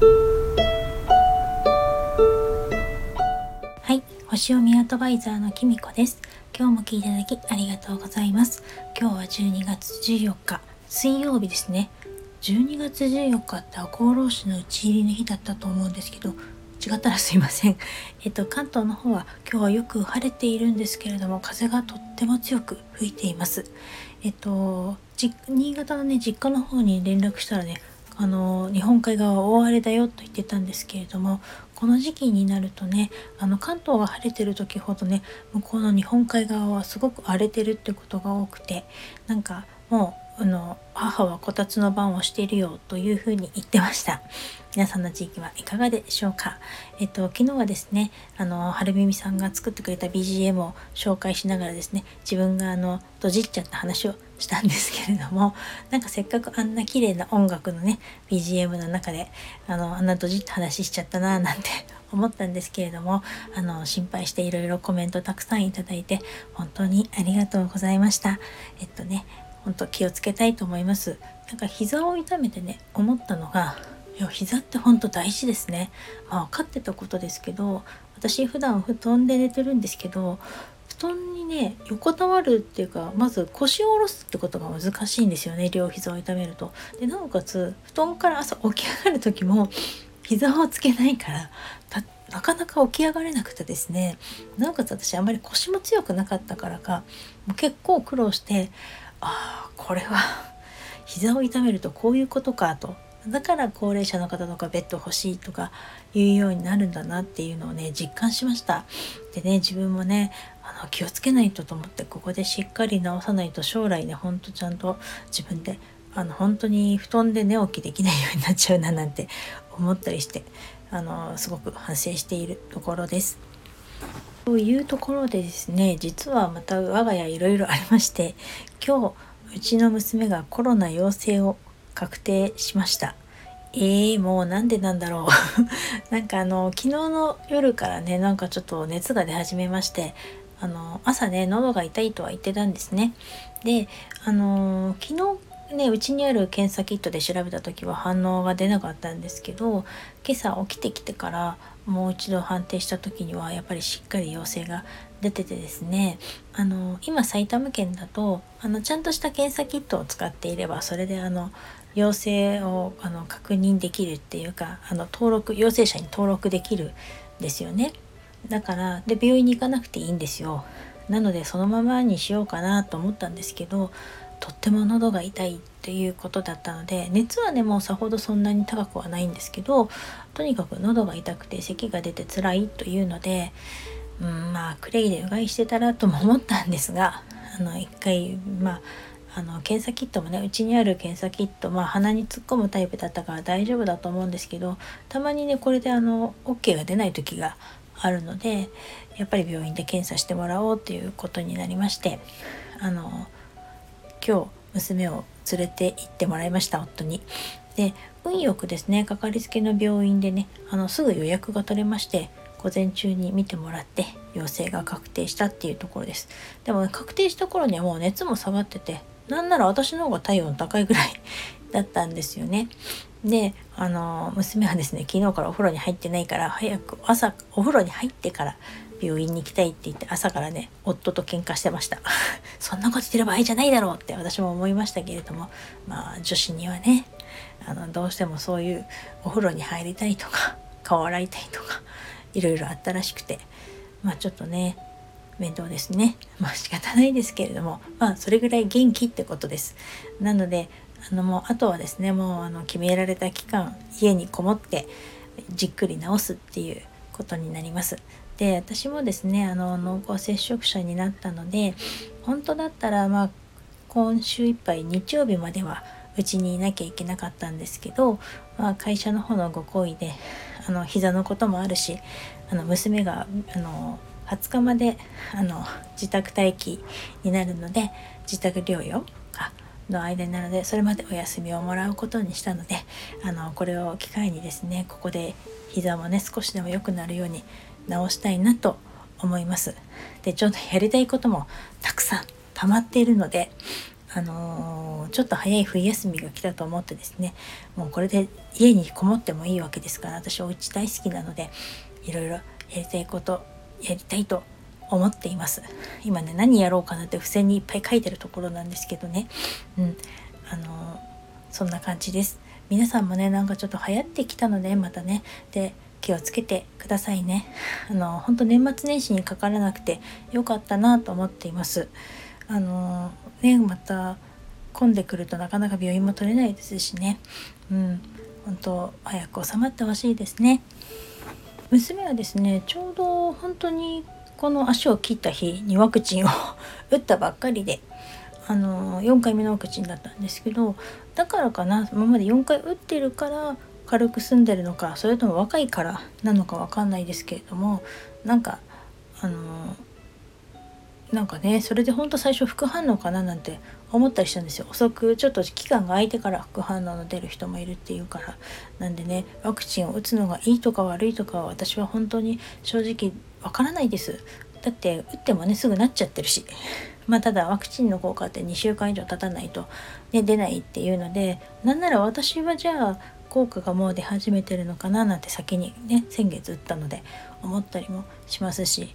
はい星読みアドバイザーのきみこです今日も聞いていただきありがとうございます今日は12月14日水曜日ですね12月14日って赤穂浪士の打ち入りの日だったと思うんですけど違ったらすいません。えっと、関東の方は今日はよく晴れているんですけれども、風がとっても強く吹いています。えっと、新潟のね、実家の方に連絡したらね、あの、日本海側は大荒れだよと言ってたんですけれども、この時期になるとね、あの、関東が晴れてる時ほどね、向こうの日本海側はすごく荒れてるってことが多くて、なんかもう、あの母はこたつの番をしているよというふうに言ってました。皆さんの地域はいかがでしょうか？えっと昨日はですねあの春耳さんが作ってくれた BGM を紹介しながらですね自分があのドジっちゃった話をしたんですけれどもなんかせっかくあんな綺麗な音楽のね BGM の中であのあんなドジって話しちゃったななんて 思ったんですけれどもあの心配していろいろコメントたくさんいただいて本当にありがとうございました。えっとね本当気をつけたいと思います。なんか膝を痛めてね思ったのがいや膝って本当大事ですね。まあ分かってたことですけど私普段布団で寝てるんですけど布団にね横たわるっていうかまず腰を下ろすってことが難しいんですよね両膝を痛めると。でなおかつ布団から朝起き上がる時も膝をつけないからなかなか起き上がれなくてですね。なおかつ私あんまり腰も強くなかったからかもう結構苦労してああこれは膝を痛めるとこういうことかと。だから高齢者の方とかベッド欲しいとかいうようになるんだなっていうのをね実感しました。でね自分もね気をつけないとと思ってここでしっかり治さないと将来ねほんとちゃんと自分であの本当に布団で寝起きできないようになっちゃうななんて思ったりして あのすごく反省しているところです。というところでですね実はまた我が家いろいろありまして今日うちの娘がコロナ陽性を確定しましたえー、もうなんでなんだろう なんかあの昨日の夜からねなんかちょっと熱が出始めましてあの朝ね喉が痛いとは言ってたんですね。であの昨日ねうちにある検査キットで調べた時は反応が出なかったんですけど今朝起きてきてからもう一度判定した時にはやっぱりしっかり陽性が出ててですね。あの今埼玉県だとあのちゃんとした検査キットを使っていればそれであの陽性をあの確認できるっていうかあの登録陽性者に登録できるんですよね。だからで病院に行かなくていいんですよ。なのでそのままにしようかなと思ったんですけどとっても喉が痛いっていうことだったので熱はねもうさほどそんなに高くはないんですけどとにかく喉が痛くて咳が出て辛いというのでうんまあクレイでうがいしてたらとも思ったんですがあの一回まああの検査キットもねうちにある検査キットまあ鼻に突っ込むタイプだったから大丈夫だと思うんですけどたまにねこれであの OK が出ない時があるのでやっぱり病院で検査してもらおうっていうことになりましてあの今日娘を連れて行ってもらいました夫に。で運よくですねかかりつけの病院でねあのすぐ予約が取れまして午前中に見てもらって陽性が確定したっていうところですでも、ね、確定した頃にはもう熱も下がっててなんなら私の方が体温高いぐらいだったんですよね。であの娘はですね昨日からお風呂に入ってないから早く朝お風呂に入ってから病院に行きたいって言って朝からね夫と喧嘩してました。そんなこと言ってる場合じゃないだろうって私も思いましたけれどもまあ女子にはねあのどうしてもそういうお風呂に入りたいとか顔洗いたいとかいろいろあったらしくてまあちょっとね面倒ですね。まあ仕方ないですけれどもまあそれぐらい元気ってことです。なのであのもうあとはですねもうあの決められた期間家にこもってじっくり治すっていうことになります。で私もですねあの濃厚接触者になったので本当だったらまあ今週いっぱい日曜日まではうちにいなきゃいけなかったんですけど、まあ、会社の方のご好意であの膝のこともあるしあの娘があの20日まであの自宅待機になるので自宅療養の間なのでそれまでお休みをもらうことにしたのであのこれを機会にですねここで膝もね少しでも良くなるように直したいなと思います。でちょっとやりたいこともたくさん溜まっているのであののちょっと早い冬休みが来たと思ってですねもうこれで家にこもってもいいわけですから私お家大好きなのでいろいろやりたいことやりたいと思っています。今ね何やろうかなって付箋にいっぱい書いてるところなんですけどね。うん。あのそんな感じです。皆さんもねなんかちょっと流行ってきたのでまたね。で気をつけてくださいね。あの本当年末年始にかからなくてよかったなと思っています。あのねまた混んでくるとなかなか病院も取れないですしね。うん。本当早く収まってほしいですね。娘はですねちょうど本当にこの足を切った日にワクチンを 打ったばっかりであの4回目のワクチンだったんですけどだからかな今まで4回打ってるから軽く済んでるのかそれとも若いからなのか分かんないですけれどもなんかあのなんかねそれでほんと最初副反応かななんて思ったりしたんですよ。遅くちょっと期間が空いてから副反応の出る人もいるっていうから。なんでねワクチンを打つのがいいとか悪いとかは私は本当に正直わからないです。だって打ってもねすぐなっちゃってるし。まあただワクチンの効果って2週間以上経たないと、ね、出ないっていうのでなんなら私はじゃあ効果がもう出始めてるのかななんて先にね先月打ったので思ったりもしますし。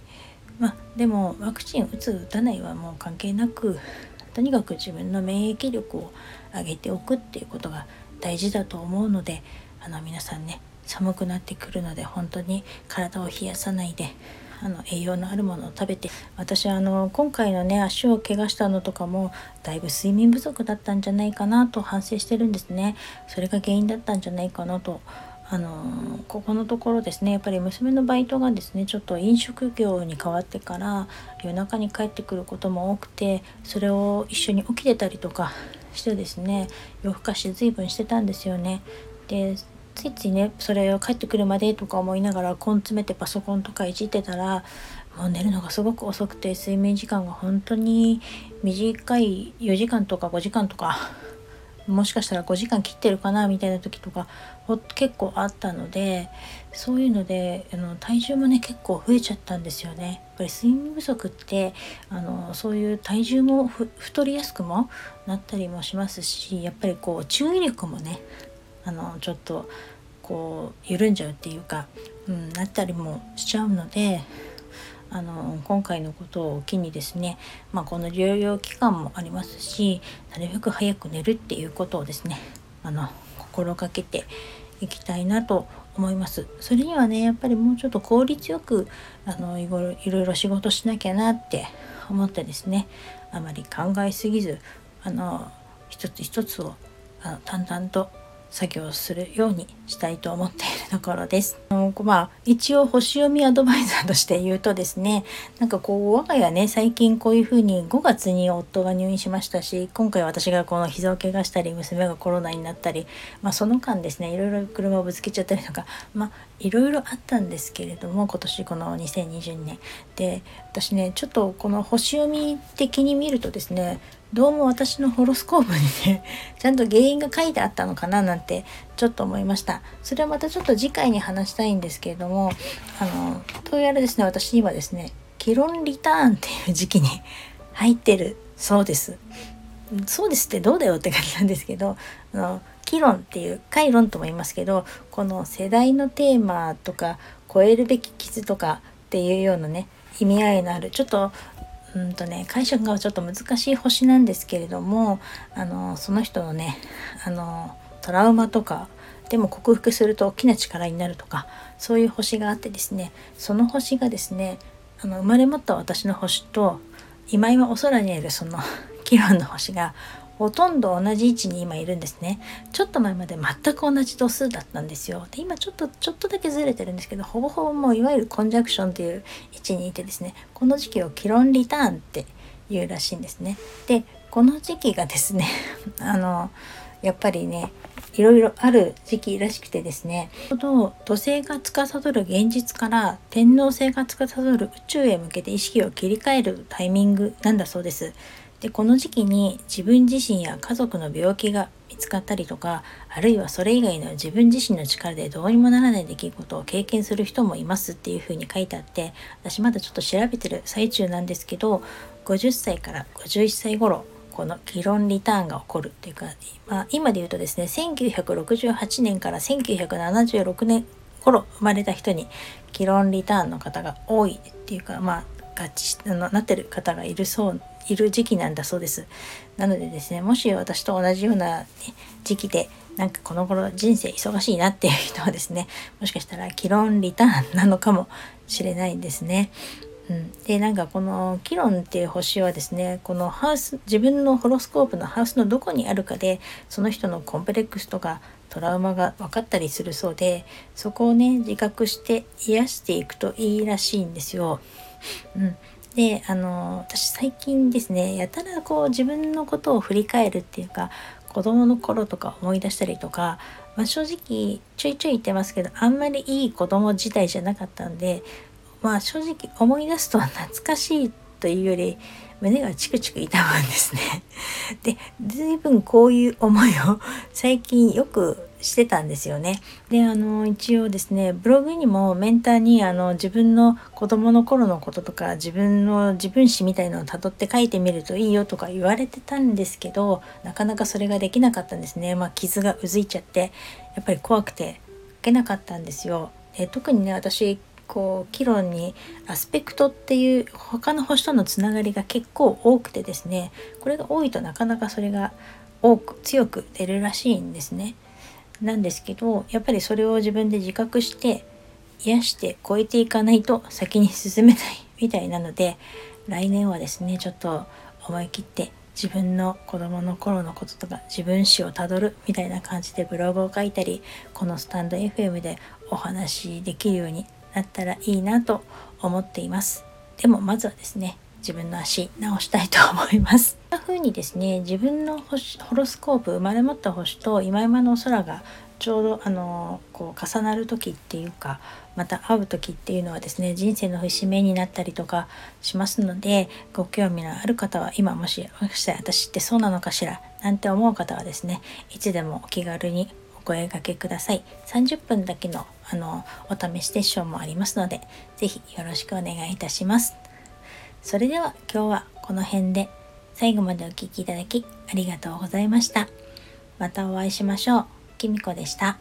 まあでもワクチン打つ打たないはもう関係なくとにかく自分の免疫力を上げておくっていうことが大事だと思うのであの皆さんね寒くなってくるので本当に体を冷やさないであの栄養のあるものを食べて私あの今回のね足を怪我したのとかもだいぶ睡眠不足だったんじゃないかなと反省してるんですねそれが原因だったんじゃないかなとあのここのところですねやっぱり娘のバイトがですねちょっと飲食業に変わってから夜中に帰ってくることも多くてそれを一緒に起きてたりとかしてですね夜更かし随分してたんですよね。でついついねそれを帰ってくるまでとか思いながら根詰めてパソコンとかいじってたらもう寝るのがすごく遅くて睡眠時間が本当に短い4時間とか5時間とかもしかしたら5時間切ってるかなみたいな時とか結構あったのでそういうのであの体重もね結構増えちゃったんですよね。やっぱり睡眠不足ってあのそういう体重も太りやすくもなったりもしますしやっぱりこう注意力もねあのちょっとこう緩んじゃうっていうか、うん、なったりもしちゃうのであの今回のことを機にですね、まあ、この療養期間もありますしなるべく早く寝るっていうことをですねあの心がけていきたいなと思います。それにはねやっぱりもうちょっと効率よくあのいろいろ仕事しなきゃなって思ってですねあまり考えすぎずあの一つ一つをあの淡々と作業するようにしたいと思っているところです。まあ、一応星読みアドバイザーとして言うとですねなんかこう我が家ね最近こういうふうに5月に夫が入院しましたし今回私がこの膝を怪我したり娘がコロナになったり、まあ、その間ですねいろいろ車をぶつけちゃったりとかまあいろいろあったんですけれども今年この2022年で私ねちょっとこの星読み的に見るとですねどうも私のホロスコープにね ちゃんと原因が書いてあったのかななんてちょっと思いました。それはまたちょっと次回に話したいんですけれどもあのどうやらですね私今ですねキロンリターンっていう時期に 入ってるそうです。そうですってどうだよって感じなんですけどあのキロンっていう回論とも言いますけどこの世代のテーマとか超えるべき傷とかっていうようなね意味合いのあるちょっとうんとね解釈がちょっと難しい星なんですけれどもあのその人のねあのトラウマとかでも克服すると大きな力になるとかそういう星があってですねその星がですねあの生まれ持った私の星と今今お空にいるそのキロンの星がほとんど同じ位置に今いるんですね。ちょっと前まで全く同じ度数だったんですよ。で今ちょっとちょっとだけずれてるんですけどほぼほぼもういわゆるコンジャクションという位置にいてですね。この時期をキロンリターンっていうらしいんですね。でこの時期がですね あのやっぱりねいろいろある時期らしくてですね。土星が司る現実から天王星が司る宇宙へ向けて意識を切り替えるタイミングなんだそうです。でこの時期に自分自身や家族の病気が見つかったりとかあるいはそれ以外の自分自身の力でどうにもならない出来事を経験する人もいますっていうふうに書いてあって私まだちょっと調べてる最中なんですけど50歳から51歳頃この議論リターンが起こるっていうか、まあ、今で言うとですね1968年から1976年頃生まれた人に議論リターンの方が多いっていうかまあ合致あのなってる方がいるそういる時期なんだそうです。なのでですねもし私と同じような、時期でなんかこの頃人生忙しいなっていう人はですねもしかしたら議論リターンなのかもしれないんですね。うん、でなんかこのキロンっていう星はですねこのハウス自分のホロスコープのハウスのどこにあるかでその人のコンプレックスとかトラウマが分かったりするそうでそこをね自覚して癒していくといいらしいんですよ。うん、であの私最近ですねやたらこう自分のことを振り返るっていうか子供の頃とか思い出したりとか、まあ、正直ちょいちょい言ってますけどあんまりいい子供自体じゃなかったんでまあ正直思い出すと懐かしいというより胸がチクチク痛むんですね。で随分こういう思いを最近よくしてたんですよね。であの一応ですねブログにもメンターにあの自分の子供の頃のこととか自分の自分史みたいのをたどって書いてみるといいよとか言われてたんですけどなかなかそれができなかったんですね。まあ、傷がうずいちゃってやっぱり怖くて書けなかったんですよ。で特にね私こうキロンにアスペクトっていう他の星とのつながりが結構多くてですねこれが多いとなかなかそれが多く強く出るらしいんですね。なんですけどやっぱりそれを自分で自覚して癒して超えていかないと先に進めない みたいなので来年はですねちょっと思い切って自分の子供の頃のこととか自分史をたどるみたいな感じでブログを書いたりこのスタンド FM でお話しできるようになったらいいなと思っていますでもまずはですね自分の足直したいと思います。風にですね自分の星ホロスコープ生まれ持った星と今今の空がちょうどあのこう重なる時っていうかまた会う時っていうのはですね人生の節目になったりとかしますのでご興味のある方は今もしもしかしたら私ってそうなのかしらなんて思う方はですねいつでもお気軽にお声がけください。30分だけのあのお試しセッションもありますので是非よろしくお願いいたします。それでは今日はこの辺で。最後までお聴きいただきありがとうございました。またお会いしましょう。きみこでした。